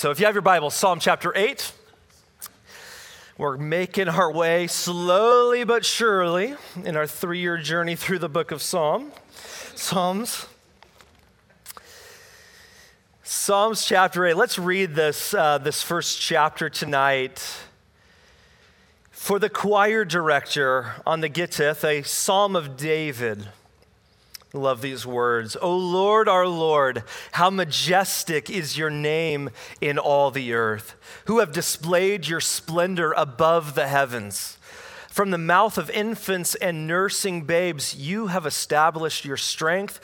so if you have your Bible, Psalm chapter 8. We're making our way slowly but surely in our three year journey through the book of Psalm. Psalms. Psalms chapter 8. Let's read this, uh, this first chapter tonight. For the choir director on the Gittith, a psalm of David. Love these words. O Lord, our Lord, how majestic is your name in all the earth, who have displayed your splendor above the heavens. From the mouth of infants and nursing babes, you have established your strength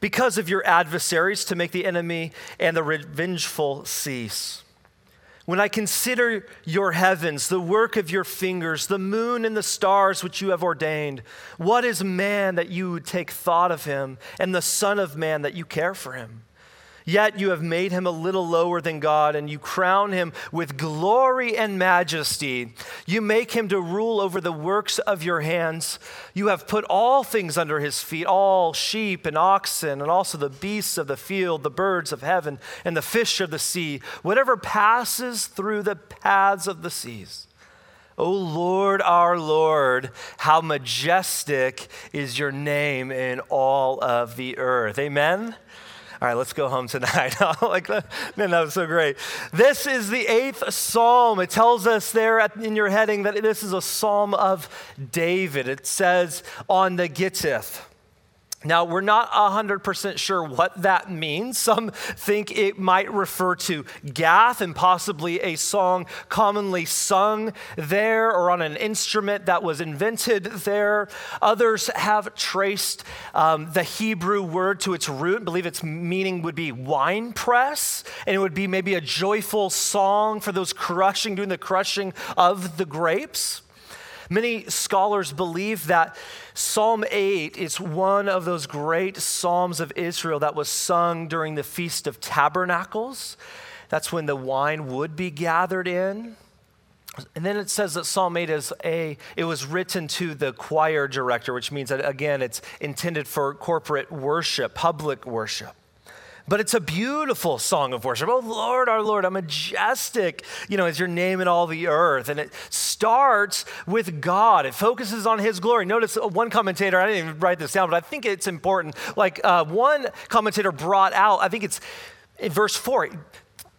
because of your adversaries to make the enemy and the revengeful cease. When I consider your heavens, the work of your fingers, the moon and the stars which you have ordained, what is man that you would take thought of him, and the Son of Man that you care for him? Yet you have made him a little lower than God, and you crown him with glory and majesty. You make him to rule over the works of your hands. You have put all things under his feet all sheep and oxen, and also the beasts of the field, the birds of heaven, and the fish of the sea, whatever passes through the paths of the seas. O Lord, our Lord, how majestic is your name in all of the earth. Amen. All right, let's go home tonight. like, man, that was so great. This is the eighth psalm. It tells us there at, in your heading that this is a psalm of David. It says on the Gittith. Now, we're not 100% sure what that means. Some think it might refer to Gath and possibly a song commonly sung there or on an instrument that was invented there. Others have traced um, the Hebrew word to its root, believe its meaning would be wine press, and it would be maybe a joyful song for those crushing, doing the crushing of the grapes. Many scholars believe that Psalm 8 is one of those great Psalms of Israel that was sung during the Feast of Tabernacles. That's when the wine would be gathered in. And then it says that Psalm 8 is a, it was written to the choir director, which means that, again, it's intended for corporate worship, public worship. But it's a beautiful song of worship. Oh, Lord, our Lord, how majestic, you know, is your name in all the earth. And it starts with God. It focuses on his glory. Notice uh, one commentator, I didn't even write this down, but I think it's important. Like uh, one commentator brought out, I think it's in verse four,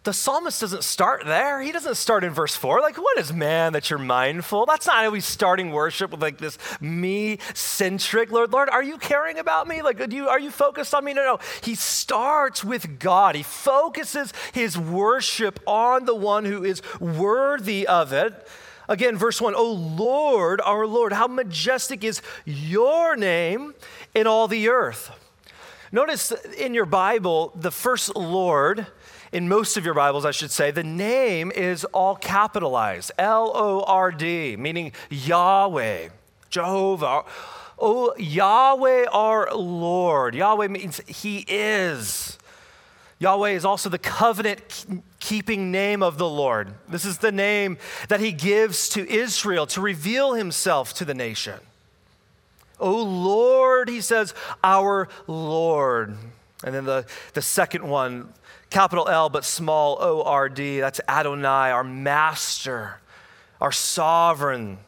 the psalmist doesn't start there. He doesn't start in verse four. Like, what is man that you're mindful? That's not how he's starting worship with like this me centric. Lord, Lord, are you caring about me? Like, you, are you focused on me? No, no. He starts with God. He focuses his worship on the one who is worthy of it. Again, verse one, oh Lord, our Lord, how majestic is your name in all the earth. Notice in your Bible, the first Lord in most of your Bibles, I should say, the name is all capitalized L O R D, meaning Yahweh, Jehovah. Oh, Yahweh our Lord. Yahweh means He is. Yahweh is also the covenant keeping name of the Lord. This is the name that He gives to Israel to reveal Himself to the nation. Oh Lord, He says, our Lord. And then the, the second one, capital L but small O R D. That's Adonai, our master, our sovereign.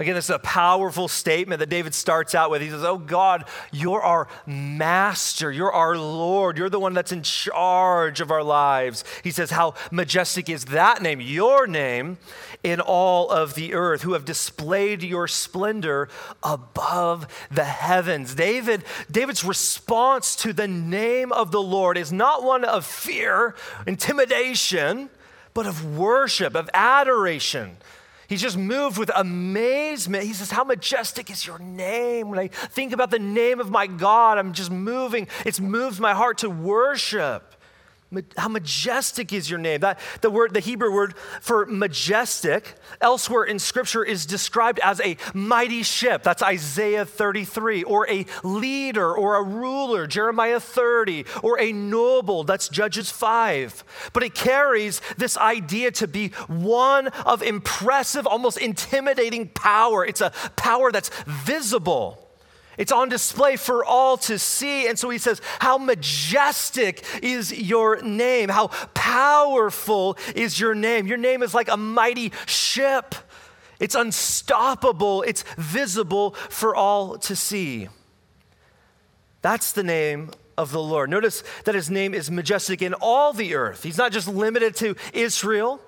Again, this is a powerful statement that David starts out with. He says, Oh God, you're our master. You're our Lord. You're the one that's in charge of our lives. He says, How majestic is that name, your name, in all of the earth, who have displayed your splendor above the heavens. David, David's response to the name of the Lord is not one of fear, intimidation, but of worship, of adoration. He's just moved with amazement. He says, How majestic is your name? When I think about the name of my God, I'm just moving. It's moved my heart to worship. How majestic is your name? That the word, the Hebrew word for majestic, elsewhere in Scripture is described as a mighty ship. That's Isaiah 33, or a leader, or a ruler, Jeremiah 30, or a noble. That's Judges 5. But it carries this idea to be one of impressive, almost intimidating power. It's a power that's visible. It's on display for all to see. And so he says, How majestic is your name? How powerful is your name? Your name is like a mighty ship. It's unstoppable, it's visible for all to see. That's the name of the Lord. Notice that his name is majestic in all the earth. He's not just limited to Israel,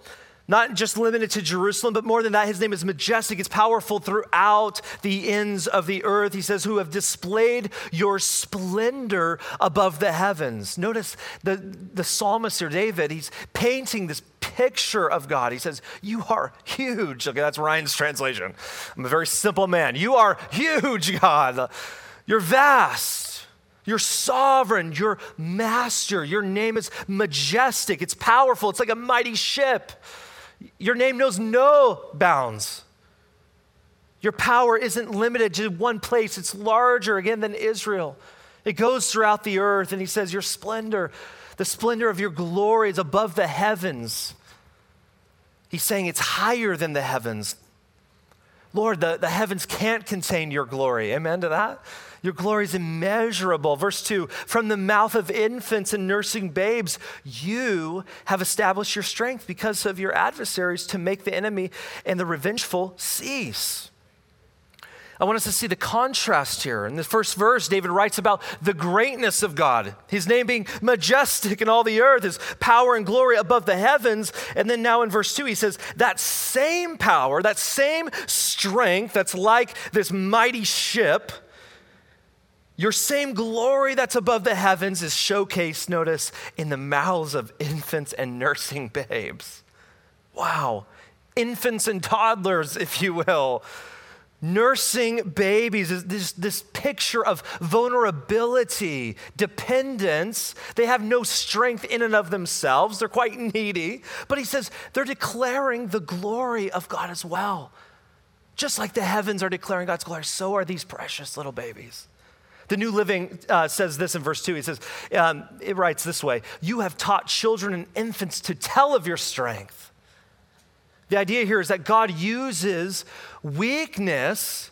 not just limited to Jerusalem, but more than that, his name is majestic. It's powerful throughout the ends of the earth. He says, Who have displayed your splendor above the heavens. Notice the, the psalmist here, David, he's painting this picture of God. He says, You are huge. Okay, that's Ryan's translation. I'm a very simple man. You are huge, God. You're vast. You're sovereign. You're master. Your name is majestic. It's powerful. It's like a mighty ship. Your name knows no bounds. Your power isn't limited to one place, it's larger again than Israel. It goes throughout the earth, and he says, Your splendor, the splendor of your glory is above the heavens. He's saying it's higher than the heavens. Lord, the, the heavens can't contain your glory. Amen to that? Your glory is immeasurable. Verse 2 From the mouth of infants and nursing babes, you have established your strength because of your adversaries to make the enemy and the revengeful cease. I want us to see the contrast here. In the first verse, David writes about the greatness of God, his name being majestic in all the earth, his power and glory above the heavens. And then now in verse 2, he says, that same power, that same strength that's like this mighty ship, your same glory that's above the heavens is showcased, notice, in the mouths of infants and nursing babes. Wow. Infants and toddlers, if you will nursing babies, this, this picture of vulnerability, dependence. They have no strength in and of themselves, they're quite needy. But he says they're declaring the glory of God as well. Just like the heavens are declaring God's glory, so are these precious little babies. The New Living uh, says this in verse 2. He says, um, it writes this way You have taught children and infants to tell of your strength the idea here is that God uses weakness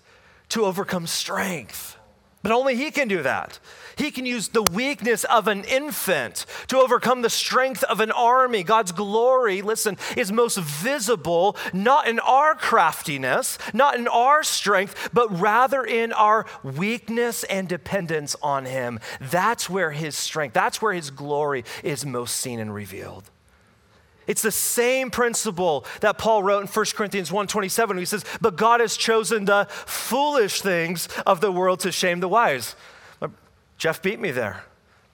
to overcome strength. But only He can do that. He can use the weakness of an infant to overcome the strength of an army. God's glory, listen, is most visible not in our craftiness, not in our strength, but rather in our weakness and dependence on Him. That's where His strength, that's where His glory is most seen and revealed. It's the same principle that Paul wrote in 1 Corinthians 1:27. He says, "But God has chosen the foolish things of the world to shame the wise." Jeff beat me there.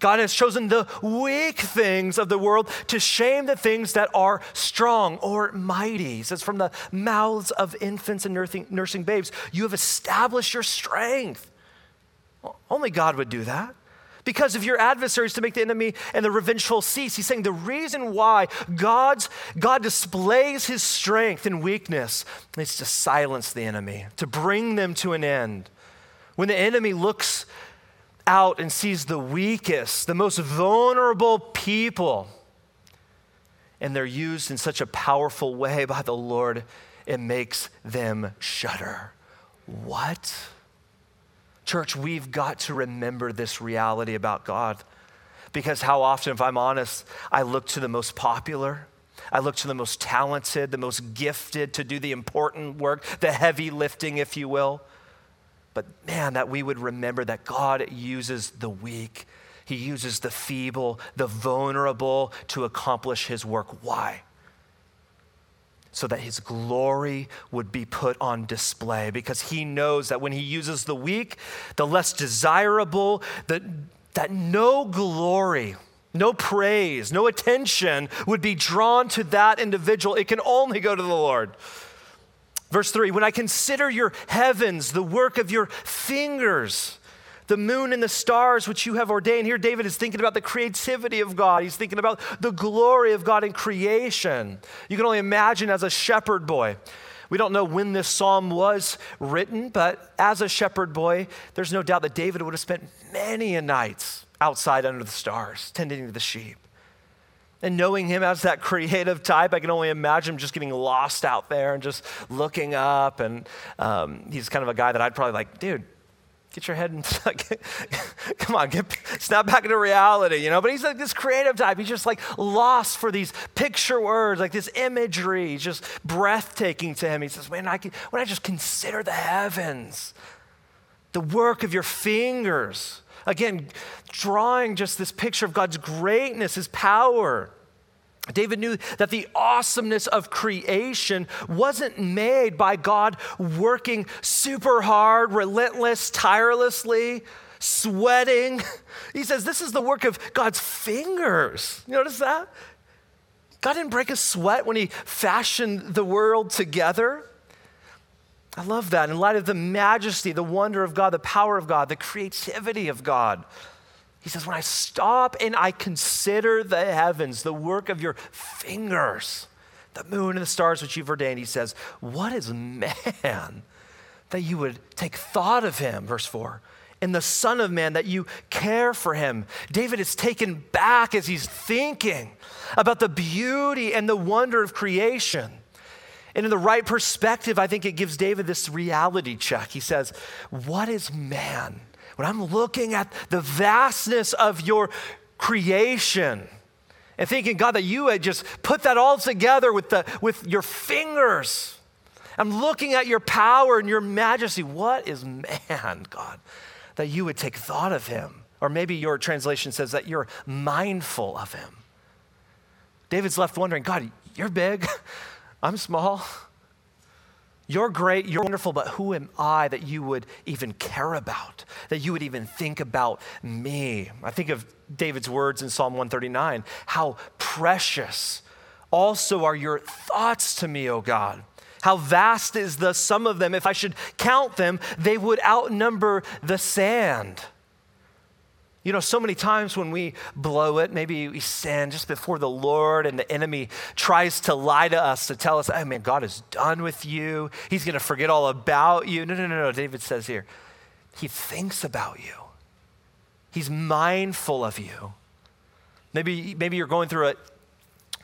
God has chosen the weak things of the world to shame the things that are strong or mighty. He says, From the mouths of infants and nursing, nursing babes, you have established your strength. Well, only God would do that because of your adversaries to make the enemy and the revengeful cease. He's saying the reason why God's, God displays his strength and weakness is to silence the enemy, to bring them to an end. When the enemy looks out and sees the weakest, the most vulnerable people, and they're used in such a powerful way by the Lord, it makes them shudder. What? Church, we've got to remember this reality about God. Because how often, if I'm honest, I look to the most popular, I look to the most talented, the most gifted to do the important work, the heavy lifting, if you will. But man, that we would remember that God uses the weak, He uses the feeble, the vulnerable to accomplish His work. Why? so that his glory would be put on display because he knows that when he uses the weak, the less desirable, that, that no glory, no praise, no attention would be drawn to that individual. It can only go to the Lord. Verse 3 When I consider your heavens, the work of your fingers, the moon and the stars which you have ordained. Here, David is thinking about the creativity of God. He's thinking about the glory of God in creation. You can only imagine as a shepherd boy. We don't know when this psalm was written, but as a shepherd boy, there's no doubt that David would have spent many a nights outside under the stars, tending to the sheep. And knowing him as that creative type, I can only imagine him just getting lost out there and just looking up. And um, he's kind of a guy that I'd probably like, dude, get your head and come on, get, snap back into reality, you know. But he's like this creative type. He's just like lost for these picture words, like this imagery. Just breathtaking to him. He says, "Man, I can, when I just consider the heavens, the work of your fingers." Again, drawing just this picture of God's greatness, His power. David knew that the awesomeness of creation wasn't made by God working super hard, relentless, tirelessly, sweating. He says this is the work of God's fingers. You notice that? God didn't break a sweat when He fashioned the world together. I love that. In light of the majesty, the wonder of God, the power of God, the creativity of God. He says, When I stop and I consider the heavens, the work of your fingers, the moon and the stars which you've ordained, he says, What is man that you would take thought of him? Verse 4. And the Son of Man that you care for him. David is taken back as he's thinking about the beauty and the wonder of creation. And in the right perspective, I think it gives David this reality check. He says, What is man? when I'm looking at the vastness of your creation and thinking, God, that you had just put that all together with, the, with your fingers. I'm looking at your power and your majesty. What is man, God, that you would take thought of him? Or maybe your translation says that you're mindful of him. David's left wondering, God, you're big, I'm small. You're great, you're wonderful, but who am I that you would even care about, that you would even think about me? I think of David's words in Psalm 139 How precious also are your thoughts to me, O God. How vast is the sum of them. If I should count them, they would outnumber the sand. You know, so many times when we blow it, maybe we sin just before the Lord, and the enemy tries to lie to us to tell us, oh man, God is done with you. He's going to forget all about you. No, no, no, no. David says here, He thinks about you, He's mindful of you. Maybe, maybe you're going through a,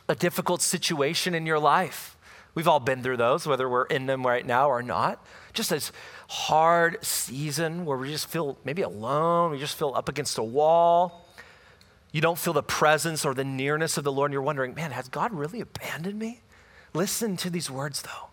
a difficult situation in your life. We've all been through those, whether we're in them right now or not. Just this hard season where we just feel maybe alone, we just feel up against a wall. You don't feel the presence or the nearness of the Lord, and you're wondering, man, has God really abandoned me? Listen to these words, though.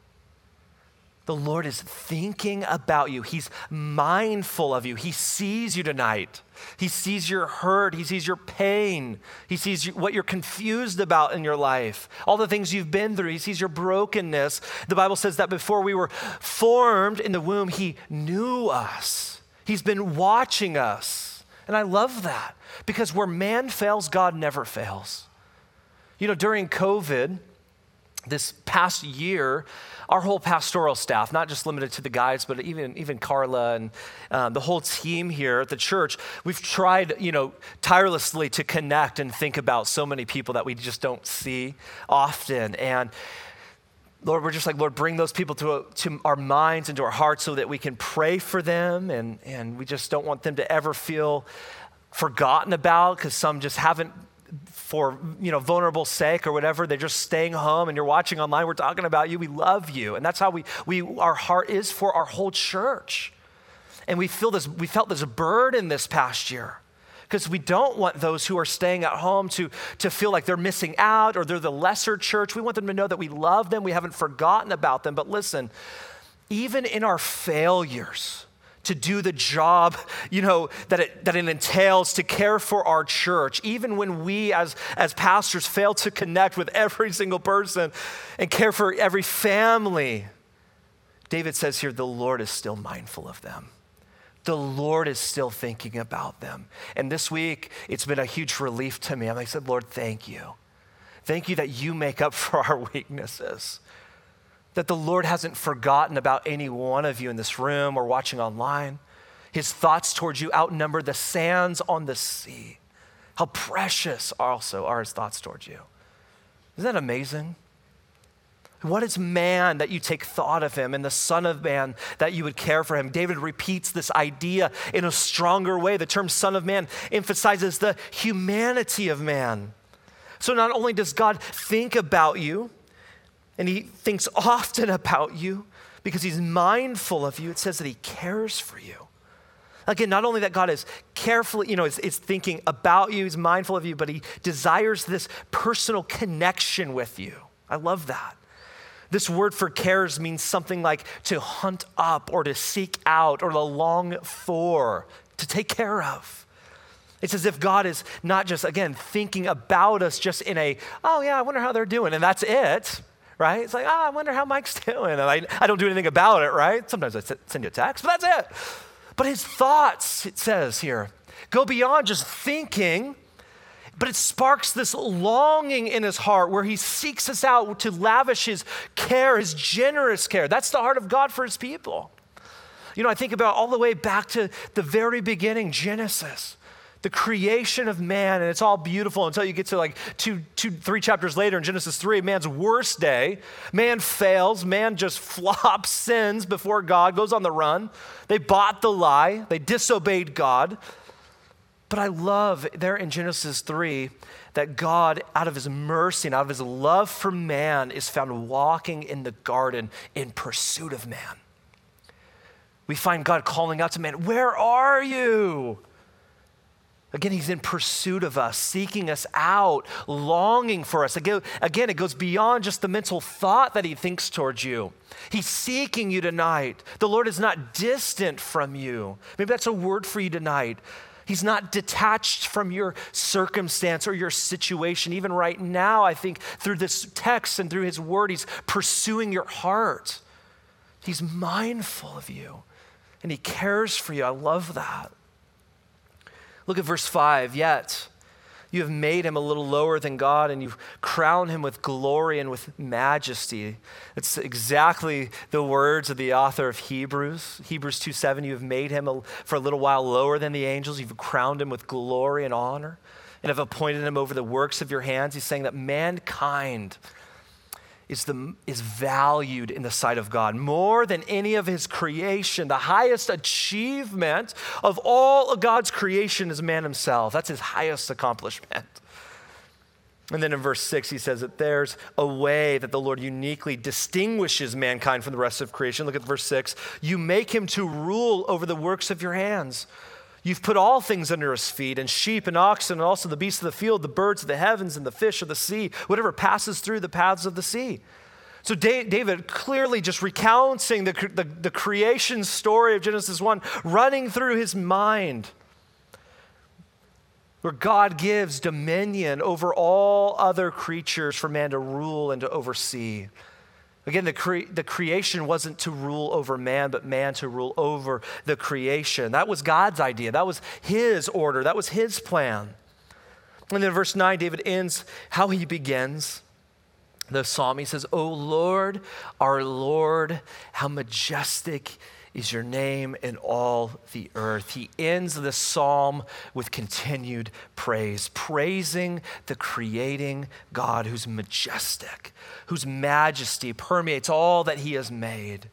The Lord is thinking about you. He's mindful of you. He sees you tonight. He sees your hurt. He sees your pain. He sees what you're confused about in your life, all the things you've been through. He sees your brokenness. The Bible says that before we were formed in the womb, He knew us. He's been watching us. And I love that because where man fails, God never fails. You know, during COVID, this past year, our whole pastoral staff, not just limited to the guys, but even, even Carla and um, the whole team here at the church, we've tried, you know, tirelessly to connect and think about so many people that we just don't see often. And Lord, we're just like, Lord, bring those people to, to our minds and to our hearts so that we can pray for them. And, and we just don't want them to ever feel forgotten about because some just haven't for you know vulnerable sake or whatever they're just staying home and you're watching online we're talking about you we love you and that's how we, we our heart is for our whole church and we feel this we felt this burden this past year because we don't want those who are staying at home to, to feel like they're missing out or they're the lesser church. We want them to know that we love them, we haven't forgotten about them. But listen, even in our failures, to do the job, you know, that it, that it entails to care for our church, even when we as, as pastors fail to connect with every single person and care for every family. David says here, the Lord is still mindful of them. The Lord is still thinking about them. And this week, it's been a huge relief to me. And I said, Lord, thank you. Thank you that you make up for our weaknesses that the Lord hasn't forgotten about any one of you in this room or watching online. His thoughts towards you outnumber the sands on the sea. How precious also are his thoughts towards you. Isn't that amazing? What is man that you take thought of him, and the Son of Man that you would care for him? David repeats this idea in a stronger way. The term Son of Man emphasizes the humanity of man. So not only does God think about you, and he thinks often about you because he's mindful of you. It says that he cares for you. Again, not only that God is carefully, you know, is, is thinking about you, he's mindful of you, but he desires this personal connection with you. I love that. This word for cares means something like to hunt up or to seek out or to long for, to take care of. It's as if God is not just, again, thinking about us just in a, oh, yeah, I wonder how they're doing, and that's it, right? It's like, oh, I wonder how Mike's doing. And I, I don't do anything about it, right? Sometimes I send you a text, but that's it. But his thoughts, it says here, go beyond just thinking, but it sparks this longing in his heart where he seeks us out to lavish his care, his generous care. That's the heart of God for his people. You know, I think about all the way back to the very beginning, Genesis the creation of man, and it's all beautiful until you get to like two, two, three chapters later in Genesis 3, man's worst day. Man fails, man just flops, sins before God, goes on the run. They bought the lie, they disobeyed God. But I love there in Genesis 3 that God, out of his mercy and out of his love for man, is found walking in the garden in pursuit of man. We find God calling out to man, Where are you? Again, he's in pursuit of us, seeking us out, longing for us. Again, it goes beyond just the mental thought that he thinks towards you. He's seeking you tonight. The Lord is not distant from you. Maybe that's a word for you tonight. He's not detached from your circumstance or your situation. Even right now, I think through this text and through his word, he's pursuing your heart. He's mindful of you and he cares for you. I love that. Look at verse 5. Yet you have made him a little lower than God, and you've crowned him with glory and with majesty. It's exactly the words of the author of Hebrews. Hebrews 2 7. You have made him a, for a little while lower than the angels. You've crowned him with glory and honor, and have appointed him over the works of your hands. He's saying that mankind is, the, is valued in the sight of God more than any of his creation. The highest achievement of all of God's creation is man himself. That's his highest accomplishment. And then in verse 6, he says that there's a way that the Lord uniquely distinguishes mankind from the rest of creation. Look at verse 6. You make him to rule over the works of your hands. You've put all things under his feet, and sheep and oxen, and also the beasts of the field, the birds of the heavens, and the fish of the sea, whatever passes through the paths of the sea. So David clearly just recounting the, the, the, creation story of Genesis 1, running through his mind, where God gives dominion over all other creatures for man to rule and to oversee. Again, the, cre- the creation wasn't to rule over man, but man to rule over the creation. That was God's idea. That was his order. That was his plan. And then verse 9, David ends how he begins the psalm. He says, O Lord, our Lord, how majestic is your name in all the earth. He ends the psalm with continued praise, praising the creating God who's majestic, whose majesty permeates all that he has made.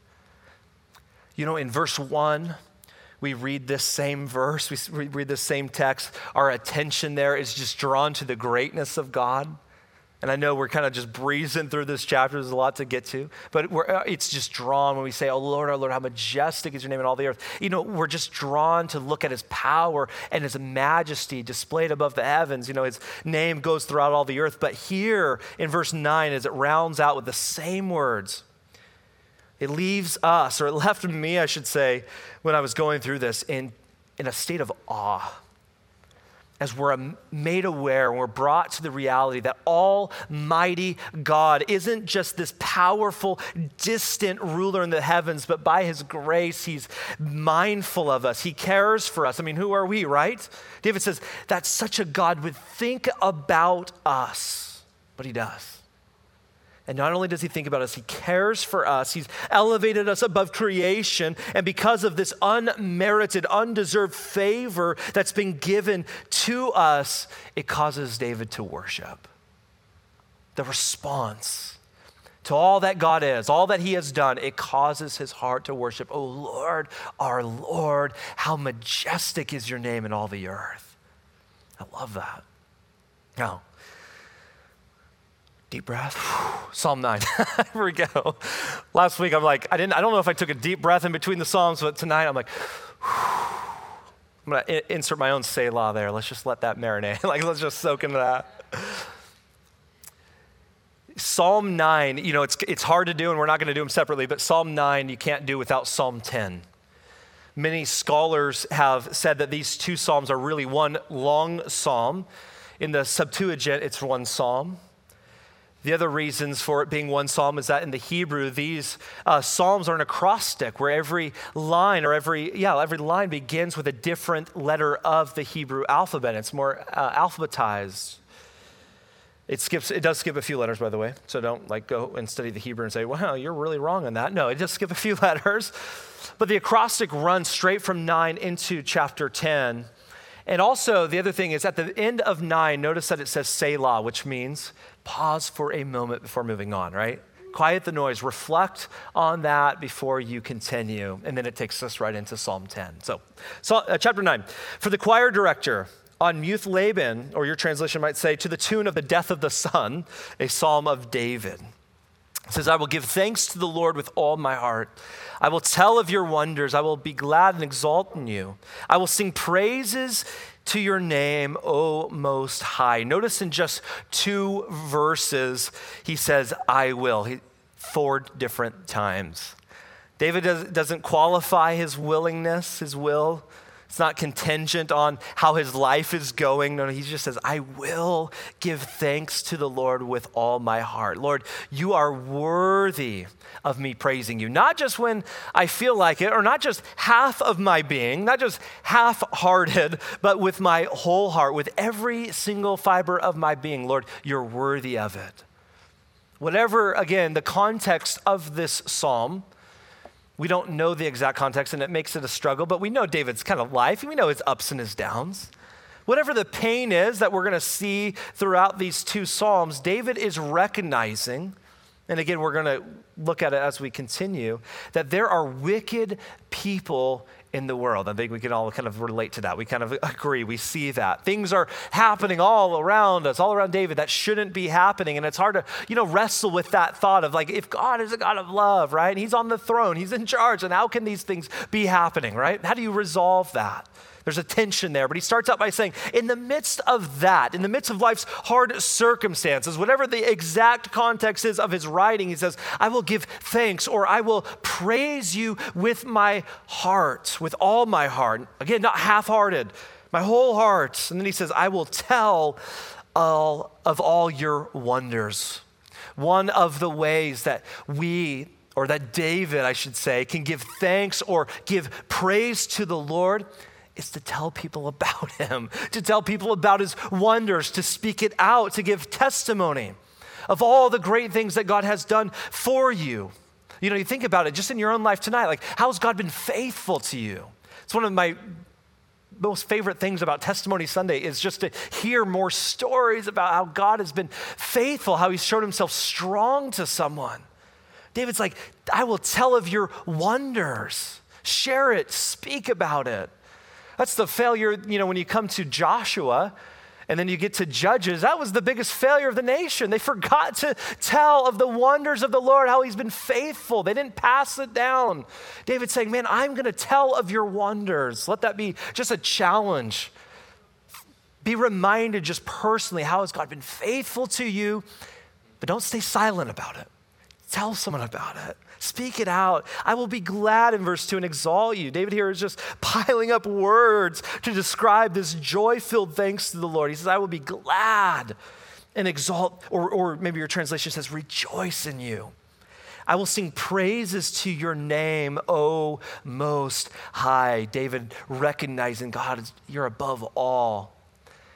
You know, in verse 1, we read this same verse, we read this same text. Our attention there is just drawn to the greatness of God. And I know we're kind of just breezing through this chapter. There's a lot to get to. But uh, it's just drawn when we say, Oh Lord, our Lord, how majestic is your name in all the earth. You know, we're just drawn to look at his power and his majesty displayed above the heavens. You know, his name goes throughout all the earth. But here in verse 9, as it rounds out with the same words, it leaves us, or it left me, I should say, when I was going through this, in, in a state of awe as we're made aware and we're brought to the reality that Almighty God isn't just this powerful, distant ruler in the heavens, but by His grace, He's mindful of us. He cares for us. I mean, who are we, right? David says that such a God would think about us, but He does. And not only does he think about us, he cares for us. He's elevated us above creation. And because of this unmerited, undeserved favor that's been given to us, it causes David to worship. The response to all that God is, all that he has done, it causes his heart to worship. Oh Lord, our Lord, how majestic is your name in all the earth. I love that. Now, Deep breath. Psalm 9. Here we go. Last week I'm like, I didn't I don't know if I took a deep breath in between the Psalms, but tonight I'm like, I'm going to insert my own Selah there. Let's just let that marinate. like, let's just soak into that. Psalm 9, you know, it's, it's hard to do, and we're not going to do them separately, but Psalm 9 you can't do without Psalm 10. Many scholars have said that these two Psalms are really one long psalm. In the Septuagint, it's one psalm. The other reasons for it being one psalm is that in the Hebrew, these uh, psalms are an acrostic where every line or every, yeah, every line begins with a different letter of the Hebrew alphabet. It's more uh, alphabetized. It skips, it does skip a few letters, by the way. So don't like go and study the Hebrew and say, well, you're really wrong on that. No, it does skip a few letters. But the acrostic runs straight from 9 into chapter 10. And also, the other thing is at the end of 9, notice that it says Selah, which means pause for a moment before moving on, right? Quiet the noise, reflect on that before you continue. And then it takes us right into Psalm 10. So, so uh, chapter 9. For the choir director, on Muthlabben, or your translation might say, to the tune of the death of the son, a psalm of David. Says, I will give thanks to the Lord with all my heart. I will tell of your wonders. I will be glad and exalt in you. I will sing praises to your name, O Most High. Notice in just two verses, he says, I will, he, four different times. David does, doesn't qualify his willingness, his will. It's not contingent on how his life is going. No, he just says, I will give thanks to the Lord with all my heart. Lord, you are worthy of me praising you. Not just when I feel like it, or not just half of my being, not just half hearted, but with my whole heart, with every single fiber of my being. Lord, you're worthy of it. Whatever, again, the context of this psalm, we don't know the exact context and it makes it a struggle, but we know David's kind of life. and We know his ups and his downs. Whatever the pain is that we're going to see throughout these two Psalms, David is recognizing, and again, we're going to look at it as we continue, that there are wicked people in the world. I think we can all kind of relate to that. We kind of agree. We see that. Things are happening all around us, all around David that shouldn't be happening. And it's hard to, you know, wrestle with that thought of like, if God is a God of love, right? And he's on the throne, he's in charge. And how can these things be happening, right? How do you resolve that? There's a tension there, but he starts out by saying, in the midst of that, in the midst of life's hard circumstances, whatever the exact context is of his writing, he says, I will give thanks or I will praise you with my heart, with all my heart. Again, not half hearted, my whole heart. And then he says, I will tell all of all your wonders. One of the ways that we or that David, I should say, can give thanks or give praise to the Lord is to tell people about him, to tell people about his wonders, to speak it out, to give testimony of all the great things that God has done for you. You know, you think about it just in your own life tonight, like, how's God been faithful to you? It's one of my most favorite things about Testimony Sunday is just to hear more stories about how God has been faithful, how he's shown himself strong to someone. David's like, I will tell of your wonders. Share it, speak about it. That's the failure, you know, when you come to Joshua and then you get to Judges. That was the biggest failure of the nation. They forgot to tell of the wonders of the Lord, how he's been faithful. They didn't pass it down. David's saying, Man, I'm going to tell of your wonders. Let that be just a challenge. Be reminded just personally how has God been faithful to you, but don't stay silent about it. Tell someone about it. Speak it out. I will be glad in verse 2 and exalt you. David here is just piling up words to describe this joy filled thanks to the Lord. He says, I will be glad and exalt, or, or maybe your translation says, rejoice in you. I will sing praises to your name, O Most High. David recognizing God, you're above all.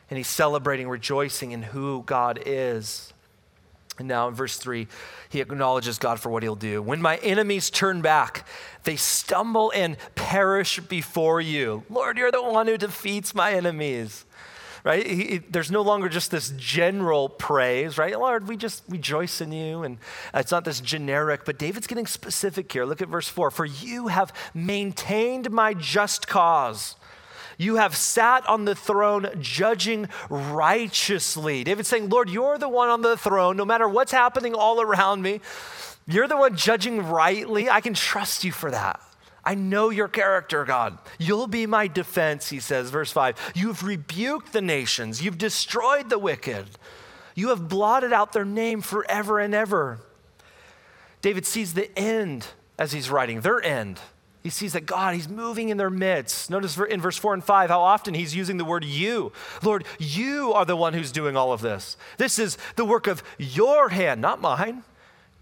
And he's celebrating, rejoicing in who God is. And now in verse 3, he acknowledges God for what he'll do. When my enemies turn back, they stumble and perish before you. Lord, you're the one who defeats my enemies. Right? He, he, there's no longer just this general praise, right? Lord, we just rejoice in you. And it's not this generic, but David's getting specific here. Look at verse 4 For you have maintained my just cause you have sat on the throne judging righteously. David's saying, Lord, you're the one on the throne, no matter what's happening all around me. You're the one judging rightly. I can trust you for that. I know your character, God. You'll be my defense, he says, verse 5. You've rebuked the nations, you've destroyed the wicked, you have blotted out their name forever and ever. David sees the end as he's writing, their end. He sees that God, He's moving in their midst. Notice in verse 4 and 5 how often He's using the word you. Lord, you are the one who's doing all of this. This is the work of your hand, not mine.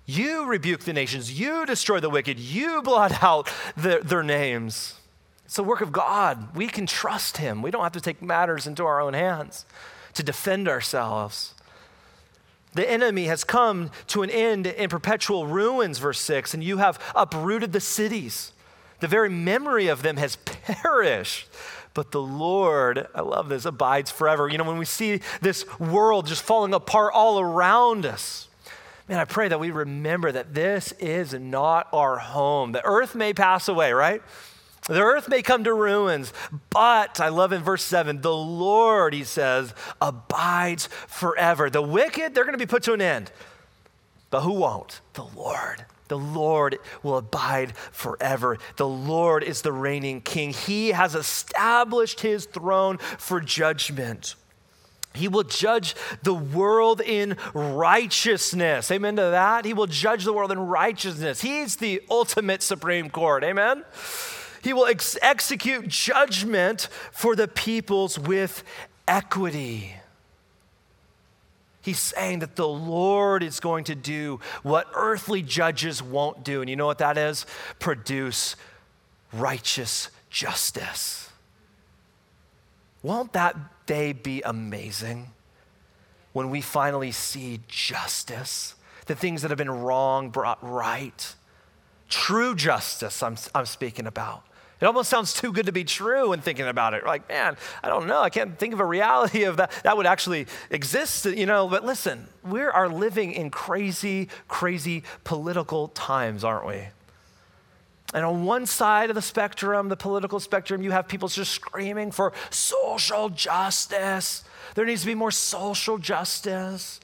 You rebuke the nations. You destroy the wicked. You blot out their, names. It's the work of God. We can trust Him. We don't have to take matters into our own hands to defend ourselves. The enemy has come to an end in perpetual ruins, verse 6, and you have uprooted the cities. The very memory of them has perished. But the Lord, I love this, abides forever. You know, when we see this world just falling apart all around us, Man, I pray that we remember that this is not our home. The earth may pass away, right? The earth may come to ruins, but I love in verse 7 the Lord, he says, abides forever. The wicked, they're going to be put to an end. But who won't? The Lord. The Lord will abide forever. The Lord is the reigning king. He has established his throne for judgment. He will judge the world in righteousness. Amen to that. He will judge the world in righteousness. He's the ultimate Supreme Court. Amen. He will ex- execute judgment for the peoples with equity. He's saying that the Lord is going to do what earthly judges won't do. And you know what that is? Produce righteous justice. Won't that day be amazing when we finally see justice, the things that have been wrong brought right? True justice, I'm, I'm speaking about. It almost sounds too good to be true when thinking about it. Like, man, I don't know. I can't think of a reality of that that would actually exist, you know. But listen, we are living in crazy, crazy political times, aren't we? And on one side of the spectrum, the political spectrum, you have people just screaming for social justice. There needs to be more social justice.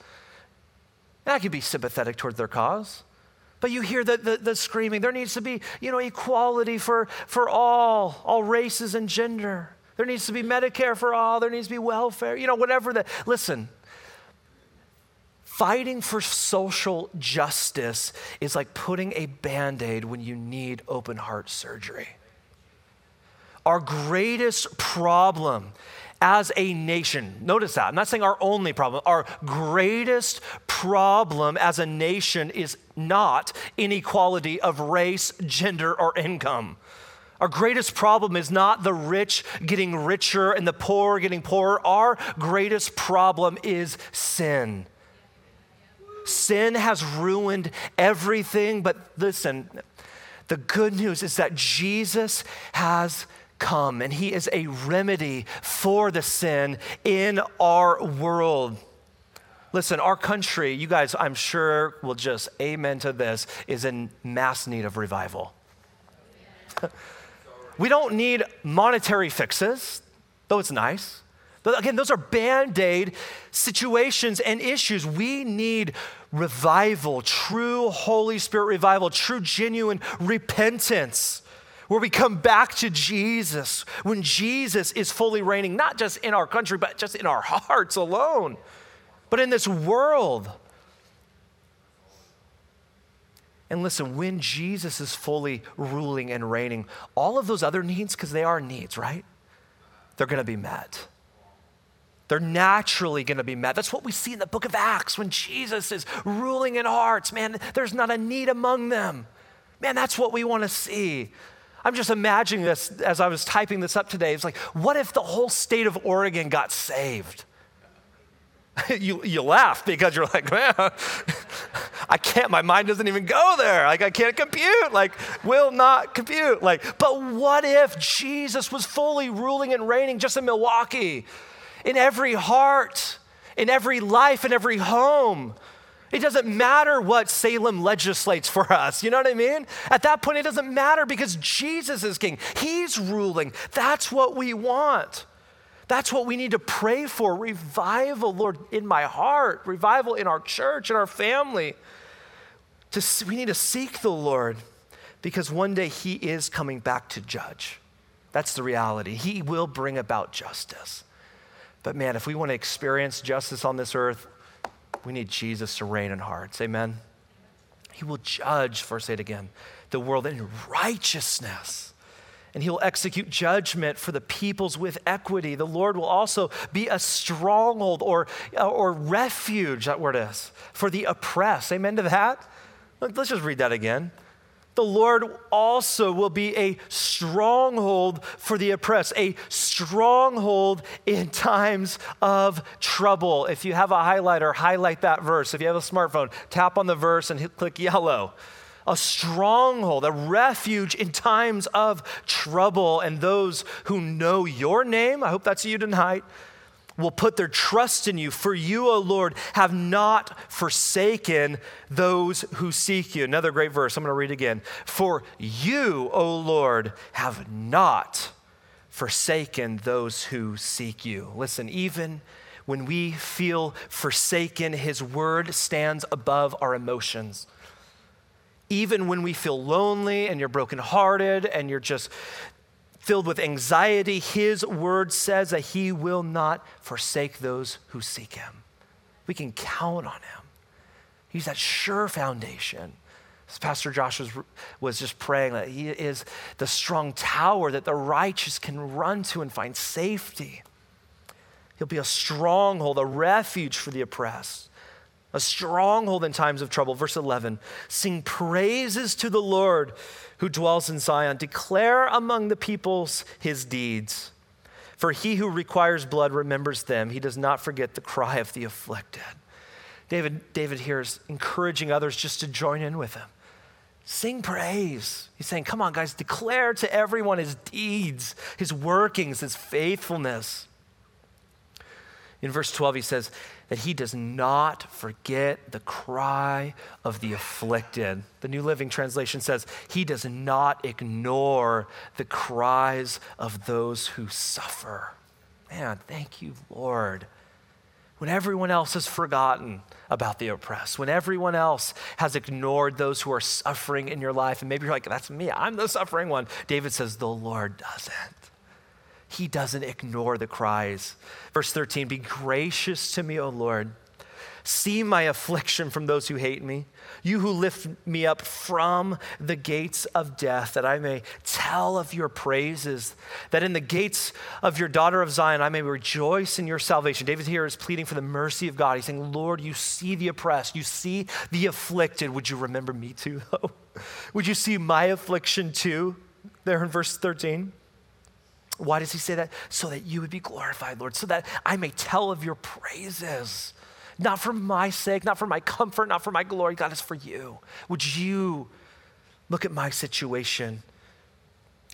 And I could be sympathetic towards their cause. But you hear the, the, the, screaming. There needs to be, you know, equality for, for all, all races and gender. There needs to be Medicare for all. There needs to be welfare, you know, whatever the. Listen, Fighting for social justice is like putting a band aid when you need open heart surgery. Our greatest problem as a nation, notice that, I'm not saying our only problem, our greatest problem as a nation is not inequality of race, gender, or income. Our greatest problem is not the rich getting richer and the poor getting poorer. Our greatest problem is sin. Sin has ruined everything, but listen, the good news is that Jesus has come and he is a remedy for the sin in our world. Listen, our country, you guys, I'm sure will just amen to this, is in mass need of revival. we don't need monetary fixes, though it's nice. But again, those are band aid situations and issues. We need revival, true Holy Spirit revival, true, genuine repentance, where we come back to Jesus when Jesus is fully reigning, not just in our country, but just in our hearts alone, but in this world. And listen, when Jesus is fully ruling and reigning, all of those other needs, because they are needs, right? They're going to be met. They're naturally going to be met. That's what we see in the book of Acts when Jesus is ruling in hearts. Man, there's not a need among them. Man, that's what we want to see. I'm just imagining this as I was typing this up today. It's like, what if the whole state of Oregon got saved? you, you laugh because you're like, man, I can't, my mind doesn't even go there. Like, I can't compute, like, will not compute. Like, but what if Jesus was fully ruling and reigning just in Milwaukie? in every heart, in every life, in every home. It doesn't matter what Salem legislates for us. You know what I mean? At that point, it doesn't matter because Jesus is king. He's ruling. That's what we want. That's what we need to pray for revival, Lord, in my heart, revival in our church, in our family. We need to seek the Lord. because one day he is coming back to judge. That's the reality. He will bring about justice. But man, if we want to experience justice on this earth, we need Jesus to reign in hearts. Amen. He will judge, verse 8 again, the world in righteousness and he will execute judgment for the peoples with equity. The Lord will also be a stronghold or, uh, or refuge, that word is, for the oppressed. Amen to that? Let's just read that again. The Lord also will be a stronghold for the oppressed, a stronghold in times of trouble. If you have a highlighter, highlight that verse. If you have a smartphone, tap on the verse and click yellow a stronghold, a refuge in times of trouble. And those who know your name, I hope that's you tonight, will put their trust in you. For you, O Lord, have not forsaken those who seek you. Another great verse. I'm going to read again. For you, O Lord, have not forsaken those who seek you. Listen, even when we feel forsaken, His word stands above our emotions even when we feel lonely and you're brokenhearted and you're just filled with anxiety, His word says that He will not forsake those who seek Him. We can count on Him. He's that sure foundation. As Pastor Josh was, was just praying that He is the strong tower that the righteous can run to and find safety. He'll be a stronghold, a refuge for the oppressed a stronghold in times of trouble. Verse 11 Sing praises to the Lord who dwells in Zion, declare among the peoples his deeds. For he who requires blood remembers them, he does not forget the cry of the afflicted. David, David here is encouraging others just to join in with him. Sing praise. He's saying, Come on, guys, declare to everyone his deeds, his workings, his faithfulness. In verse 12, he says that he does not forget the cry of the afflicted. The New Living Translation says he does not ignore the cries of those who suffer. Man, thank you, Lord. When everyone else has forgotten about the oppressed, when everyone else has ignored those who are suffering in your life, and maybe you're like, that's me, I'm the suffering one. David says, the Lord doesn't. He doesn't ignore the cries. Verse 13 Be gracious to me, O Lord. See my affliction from those who hate me. You who lift me up from the gates of death, that I may tell of your praises, that in the gates of your daughter of Zion I may rejoice in your salvation. David here is pleading for the mercy of God. He's saying, Lord, you see the oppressed, you see the afflicted. Would you remember me too, though? Would you see my affliction too? There in verse 13. Why does he say that? So that you would be glorified, Lord, so that I may tell of your praises. Not for my sake, not for my comfort, not for my glory. God, it's for you. Would you look at my situation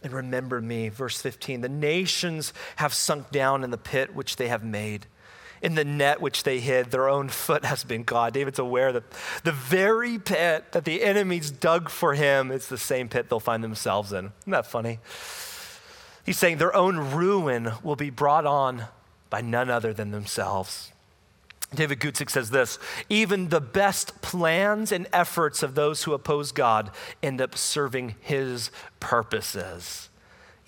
and remember me? Verse 15 The nations have sunk down in the pit which they have made. In the net which they hid, their own foot has been caught. David's aware that the very pit that the enemies dug for him is the same pit they'll find themselves in. Isn't that funny? He's saying their own ruin will be brought on by none other than themselves. David Guzik says this even the best plans and efforts of those who oppose God end up serving his purposes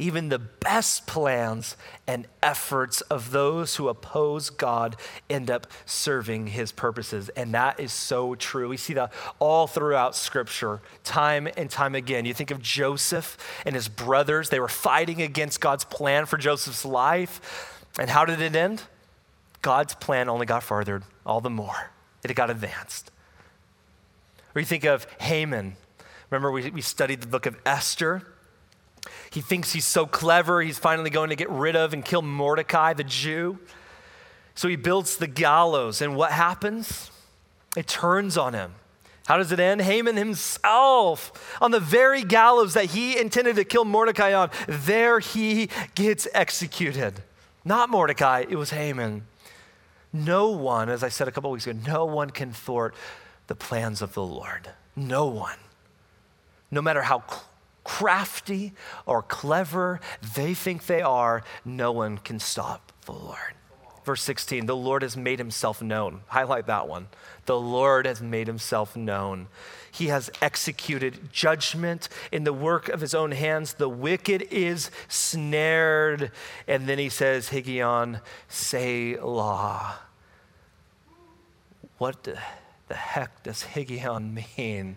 even the best plans and efforts of those who oppose God end up serving his purposes. And that is so true. We see that all throughout Scripture, time and time again. You think of Joseph and his brothers, they were fighting against God's plan for Joseph's life. And how did it end? God's plan only got furthered all the more, it got advanced. Or you think of Haman. Remember, we, we studied the book of Esther he thinks he's so clever, he's finally going to get rid of and kill Mordecai, the Jew. So he builds the gallows, and what happens? It turns on him. How does it end? Haman himself, on the very gallows that he intended to kill Mordecai on, there he gets executed. Not Mordecai, it was Haman. No one, as I said a couple weeks ago, no one can thwart the plans of the Lord. No one. No matter how crafty or clever they think they are, no one can stop the Lord. verse 16, the Lord has made himself known. Highlight that one. The Lord has made himself known. He has executed judgment in the work of his own hands. The wicked is snared. And then he says, Higgaion, Selah. What the heck does Higgaion mean?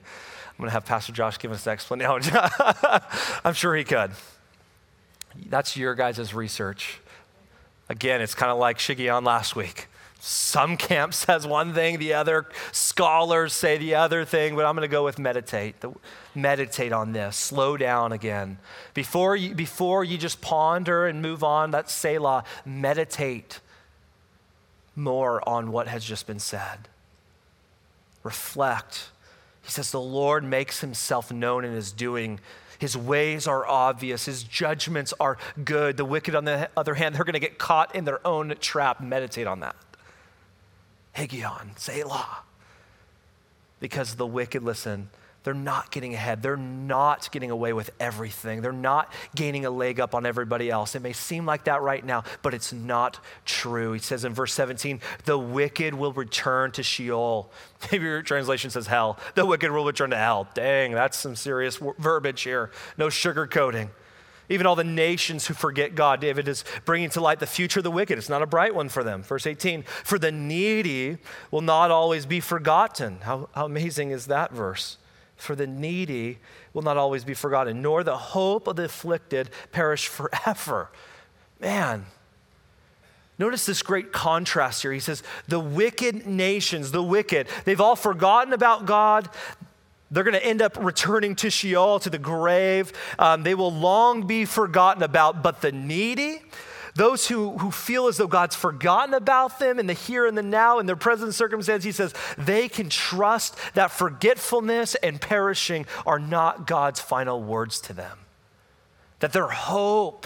I'm going to have Pastor Josh give us an explanation. I'm sure he could. That's your guys' research. Again, it's kind of like Shiggaion last week. Some camp says one thing, the other scholars say the other thing, but I'm going to go with meditate. Meditate on this. Slow down again. Before you, before you just ponder and move on, that's Selah. Meditate more on what has just been said. Reflect. He says, The Lord makes himself known in his doing. His ways are obvious. His judgments are good. The wicked, on the other hand, they're going to get caught in their own trap. Meditate on that. Higgaion, Selah. Because the wicked, listen, they're not getting ahead. They're not getting away with everything. They're not gaining a leg up on everybody else. It may seem like that right now, but it's not true. He says in verse 17, the wicked will return to Sheol. Maybe your translation says hell. The wicked will return to hell. Dang, that's some serious verbiage here. No sugarcoating. Even all the nations who forget God, David is bringing to light the future of the wicked. It's not a bright one for them. Verse 18, for the needy will not always be forgotten. How, how amazing is that verse? For the needy will not always be forgotten, nor the hope of the afflicted perish forever. Man, notice this great contrast here. He says, The wicked nations, the wicked, they've all forgotten about God. They're going to end up returning to Sheol, to the grave. Um, they will long be forgotten about, but the needy, those who, who feel as though God's forgotten about them in the here and the now, in their present circumstance, he says they can trust that forgetfulness and perishing are not God's final words to them. That their hope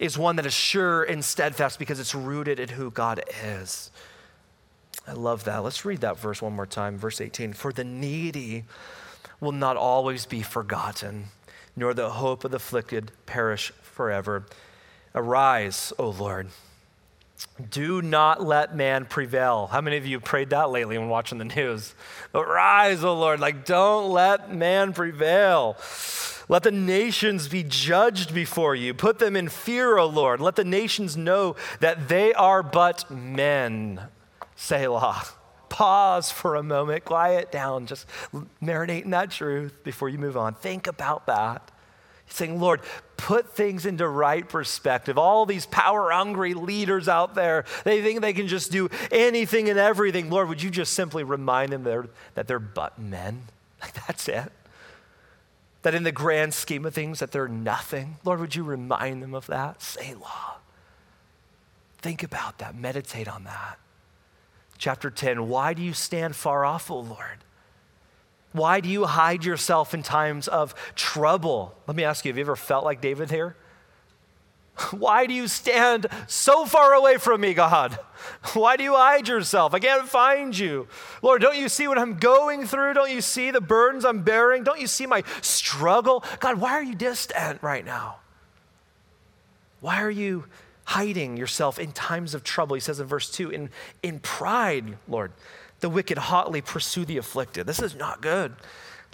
is one that is sure and steadfast because it's rooted in who God is. I love that. Let's read that verse one more time. Verse 18 For the needy will not always be forgotten, nor the hope of the afflicted perish forever. Arise, O Lord. Do not let man prevail. How many of you have prayed that lately when watching the news? Arise, O Lord. Like, don't let man prevail. Let the nations be judged before you. Put them in fear, O Lord. Let the nations know that they are but men. Selah. Pause for a moment, quiet down, just marinate in that truth before you move on. Think about that saying, Lord, put things into right perspective. All these power hungry leaders out there, they think they can just do anything and everything. Lord, would you just simply remind them that they're, that they're but men? Like, that's it. That in the grand scheme of things, that they're nothing. Lord, would you remind them of that? Selah. Think about that. Meditate on that. Chapter 10 Why do you stand far off, O Lord? Why do you hide yourself in times of trouble? Let me ask you have you ever felt like David here? Why do you stand so far away from me, God? Why do you hide yourself? I can't find you. Lord, don't you see what I'm going through? Don't you see the burdens I'm bearing? Don't you see my struggle? God, why are you distant right now? Why are you hiding yourself in times of trouble? He says in verse 2 in, in pride, Lord the wicked hotly pursue the afflicted. This is not good.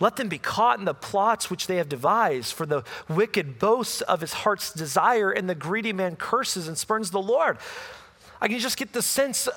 Let them be caught in the plots which they have devised, for the wicked boasts of his heart's desire, and the greedy man curses and spurns the Lord. I can just get the sense,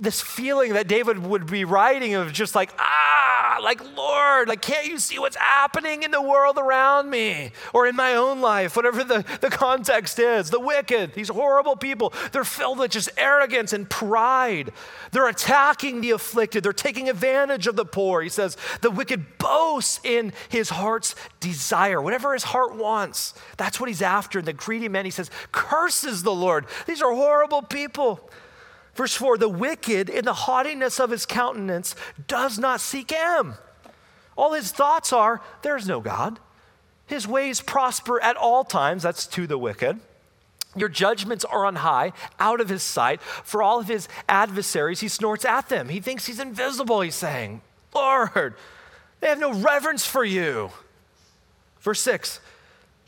this feeling that David would be writing of just like, ah, like, Lord, like, can't you see what's happening in the world around me or in my own life, whatever the, the context is? The wicked, these horrible people, they're filled with just arrogance and pride. They're attacking the afflicted, they're taking advantage of the poor. He says, the wicked boasts in his heart's desire. Whatever his heart wants, that's what he's after. And the greedy man, he says, curses the Lord. These are horrible people. Verse 4 The wicked, in the haughtiness of his countenance, does not seek him. All his thoughts are, there's no God. His ways prosper at all times. That's to the wicked. Your judgments are on high, out of his sight. For all of his adversaries, he snorts at them. He thinks he's invisible, he's saying. Lord, they have no reverence for you. Verse 6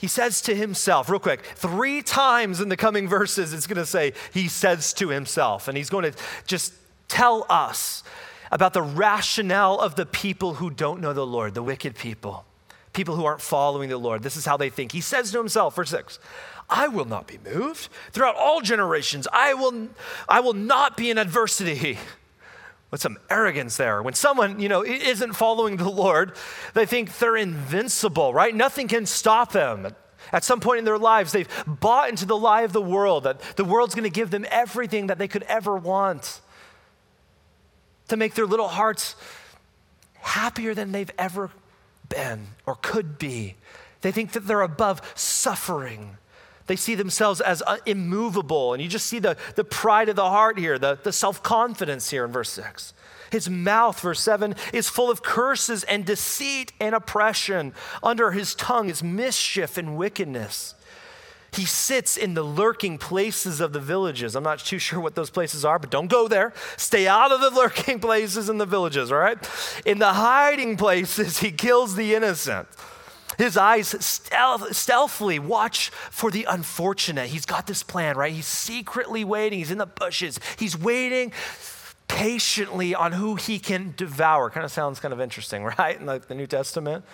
He says to himself, real quick, three times in the coming verses, it's going to say, he says to himself. And he's going to just tell us about the rationale of the people who don't know the Lord, the wicked people, people who aren't following the Lord. This is how they think. He says to himself, verse 6, I will not be moved. Throughout all generations, I will, I will not be in adversity. With some arrogance there. When someone, you know, isn't following the Lord, they think they're invincible, right? Nothing can stop them. At some point in their lives, they've bought into the lie of the world that the world's going to give them everything that they could ever want to make their little hearts happier than they've ever been or could be. They think that they're above suffering. They see themselves as uh, immovable. And you just see the, the pride of the heart here, the, the self confidence here in verse 6. His mouth, verse 7, is full of curses and deceit and oppression. Under his tongue is mischief and wickedness. He sits in the lurking places of the villages. I'm not too sure what those places are, but don't go there. Stay out of the lurking places in the villages, all right? In the hiding places, he kills the innocent. His eyes stealth, stealthily watch for the unfortunate. He's got this plan, right? He's secretly waiting. He's in the bushes. He's waiting patiently on who he can devour. Kind of sounds kind of interesting, right? In like the New Testament.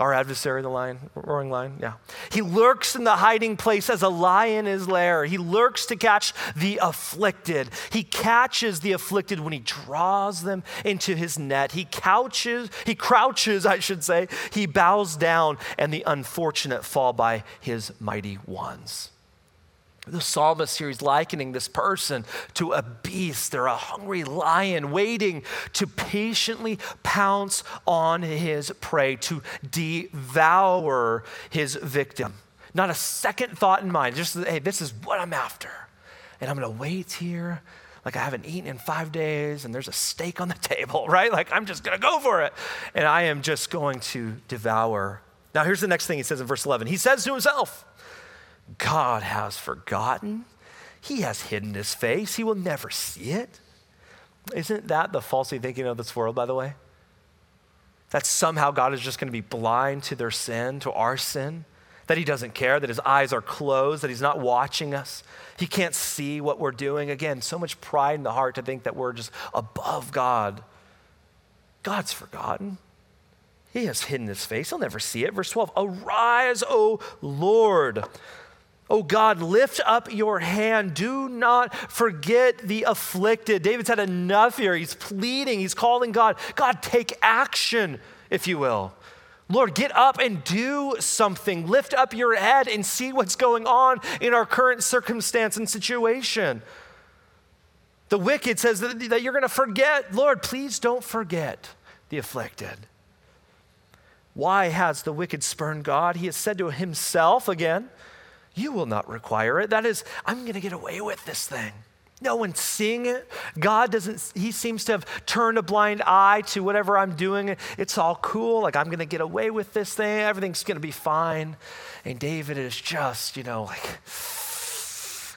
Our adversary, the lion, roaring lion, yeah. He lurks in the hiding place as a lion is lair. He lurks to catch the afflicted. He catches the afflicted when he draws them into his net. He couches, he crouches, I should say. He bows down, and the unfortunate fall by his mighty ones. The psalmist here is likening this person to a beast. They're a hungry lion waiting to patiently pounce on his prey, to devour his victim. Not a second thought in mind, just, hey, this is what I'm after. And I'm gonna wait here like I haven't eaten in five days and there's a steak on the table, right? Like I'm just gonna go for it. And I am just going to devour. Now, here's the next thing he says in verse 11. He says to himself, God has forgotten. He has hidden his face. He will never see it. Isn't that the falsely thinking of this world, by the way? That somehow God is just going to be blind to their sin, to our sin, that he doesn't care, that his eyes are closed, that he's not watching us. He can't see what we're doing. Again, so much pride in the heart to think that we're just above God. God's forgotten. He has hidden his face. He'll never see it. Verse 12 Arise, O Lord. Oh God, lift up your hand. Do not forget the afflicted. David's had enough here. He's pleading, he's calling God. God, take action, if you will. Lord, get up and do something. Lift up your head and see what's going on in our current circumstance and situation. The wicked says that, that you're going to forget. Lord, please don't forget the afflicted. Why has the wicked spurned God? He has said to himself again, you will not require it. That is, I'm going to get away with this thing. No one's seeing it. God doesn't, He seems to have turned a blind eye to whatever I'm doing. It's all cool. Like, I'm going to get away with this thing. Everything's going to be fine. And David is just, you know, like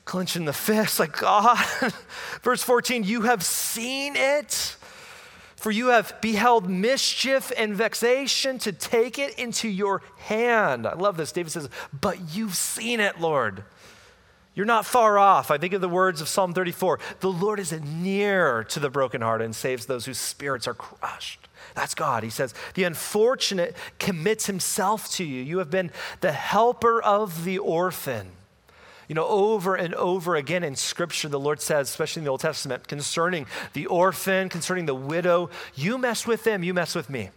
clenching the fist, like, God. Verse 14, you have seen it. For you have beheld mischief and vexation to take it into your hand. I love this. David says, But you've seen it, Lord. You're not far off. I think of the words of Psalm 34 The Lord is near to the brokenhearted and saves those whose spirits are crushed. That's God. He says, The unfortunate commits himself to you. You have been the helper of the orphan. You know, over and over again in Scripture, the Lord says, especially in the Old Testament, concerning the orphan, concerning the widow, you mess with them, you mess with me.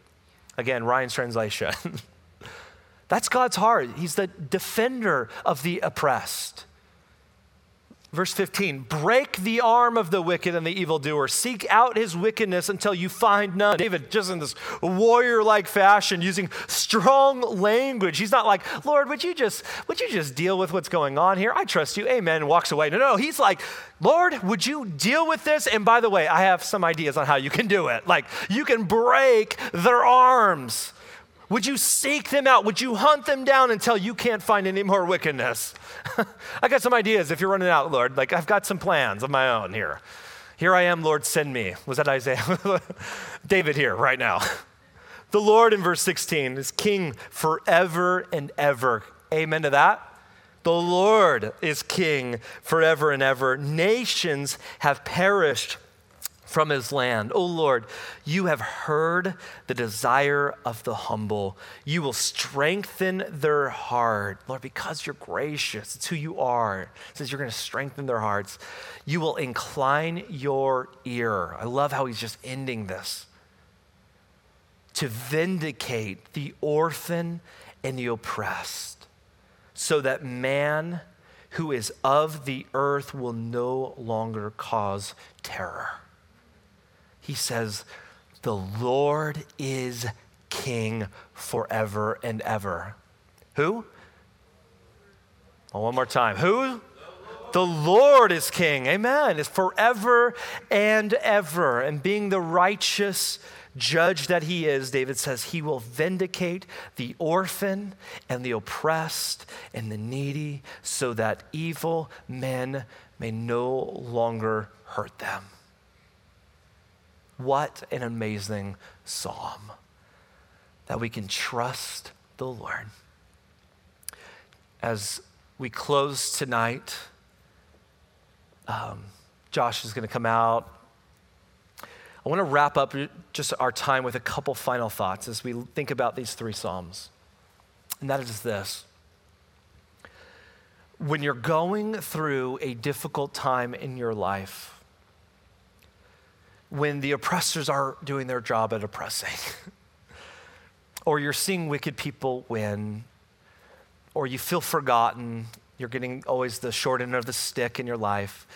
Again, Ryan's translation. That's God's heart. He's the defender of the oppressed. Verse 15, break the arm of the wicked and the evildoer. Seek out his wickedness until you find none. David, just in this warrior like fashion, using strong language. He's not like, Lord, would you just would you just deal with what's going on here? I trust you. Amen. Walks away. No, no, he's like, Lord, would you deal with this? And by the way, I have some ideas on how you can do it. Like, you can break their arms. Would you seek them out? Would you hunt them down until you can't find any more wickedness? I got some ideas if you're running out, Lord. Like, I've got some plans of my own here. Here I am, Lord, send me. Was that Isaiah? David here, right now. The Lord in verse 16 is king forever and ever. Amen to that. The Lord is king forever and ever. Nations have perished from his land. O oh Lord, you have heard the desire of the humble. You will strengthen their heart. Lord, because you're gracious, it's who you are. It says you're going to strengthen their hearts. You will incline your ear. I love how he's just ending this to vindicate the orphan and the oppressed, so that man who is of the earth will no longer cause terror he says, The Lord is king forever and ever. Who? Oh, one more time. Who? The Lord is king. Amen. Is forever and ever. And being the righteous judge that he is, David says, he will vindicate the orphan and the oppressed and the needy so that evil men may no longer hurt them. What an amazing psalm that we can trust the Lord. As we close tonight, um, Josh is going to come out. I want to wrap up just our time with a couple final thoughts as we think about these three Psalms. And that is this when you're going through a difficult time in your life, when the oppressors are doing their job at oppressing, or you're seeing wicked people win, or you feel forgotten, you're getting always the short end of the stick in your life.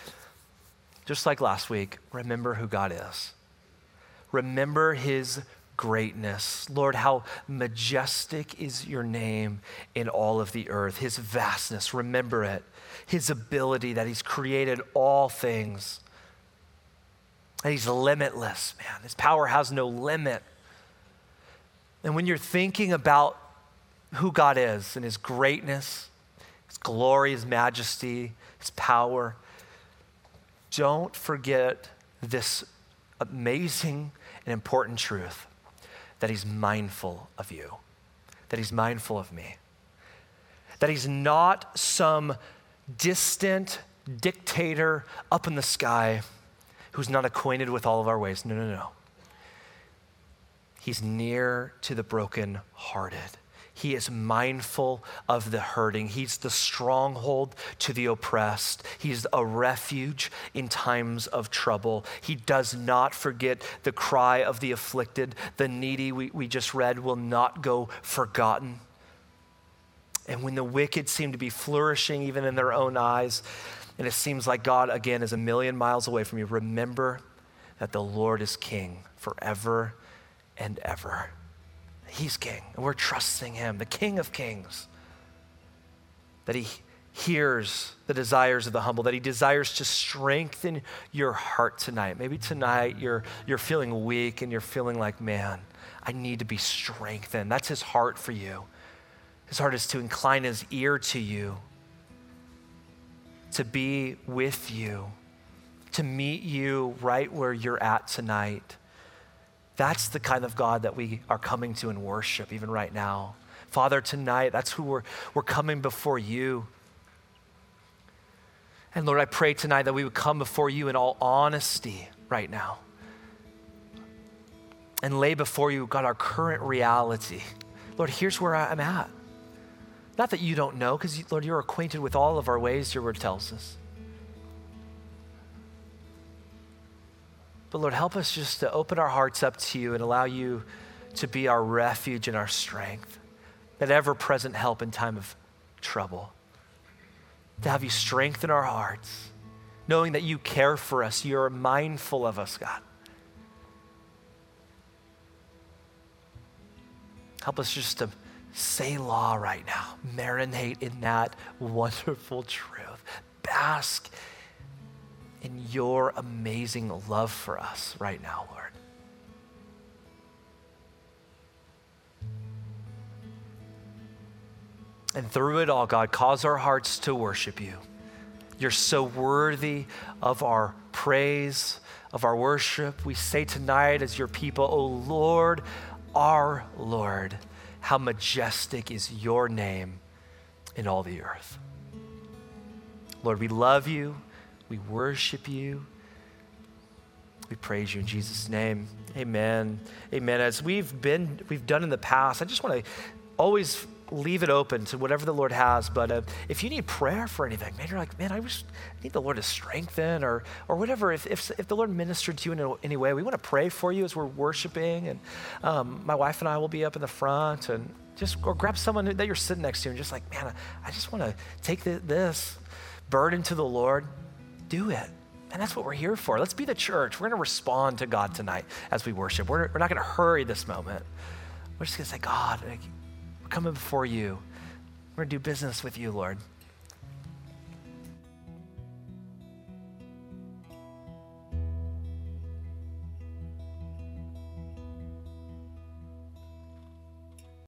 Just like last week, remember who God is. Remember his greatness. Lord, how majestic is your name in all of the earth, his vastness. Remember it, his ability that he's created all things and he's limitless, man. His power has no limit. And when you're thinking about who God is and his greatness, his glory, his majesty, his power, don't forget this amazing and important truth that he's mindful of you, that he's mindful of me, that he's not some distant dictator up in the sky who's not acquainted with all of our ways. No, no, no. He's near to the brokenhearted. He is mindful of the hurting. He's the stronghold to the oppressed. He's a refuge in times of trouble. He does not forget the cry of the afflicted. The needy, we, we just read, will not go forgotten. And when the wicked seem to be flourishing even in their own eyes, and it seems like God, again, is a million miles away from you, remember that the Lord is king forever and ever. He's king, and we're trusting him, the king of kings. That he hears the desires of the humble, that he desires to strengthen your heart tonight. Maybe tonight you're, you're feeling weak and you're feeling like, man, I need to be strengthened. That's his heart for you. His heart is to incline his ear to you to be with you, to meet you right where you're at tonight. That's the kind of God that we are coming to in worship, even right now. Father, tonight, that's who we're, we're coming before you. And Lord, I pray tonight that we would come before you in all honesty right now and lay before you, God, our current reality. Lord, here's where I'm at. Not that you don't know, because, Lord, you're acquainted with all of our ways, your word tells us. But Lord, help us just to open our hearts up to you and allow you to be our refuge and our strength, that ever present help in time of trouble. To have you strengthen our hearts, knowing that you care for us, you're mindful of us, God. Help us just to Selah right now. Marinate in that wonderful truth. Bask in your amazing love for us right now, Lord. And through it all, God, cause our hearts to worship you. You're so worthy of our praise, of our worship. We say tonight, as your people, O oh Lord, our Lord. How majestic is your name in all the earth. Lord, we love you. We worship you. We praise you in Jesus' name. Amen. Amen. As we've been, we've done in the past, I just want to always leave it open to whatever the Lord has. But uh, if you need prayer for anything, man, you're like, man, I just need the Lord to strengthen or, or whatever. If, if, if the Lord ministered to you in any way, we want to pray for you as we're worshiping. And um, my wife and I will be up in the front and just or grab someone that you're sitting next to and just like, man, I just want to take the, this burden to the Lord. Do it. And that's what we're here for. Let's be the church. We're going to respond to God tonight as we worship. We're, we're not going to hurry this moment. We're just going to say, God, coming before you. We're going to do business with you, Lord.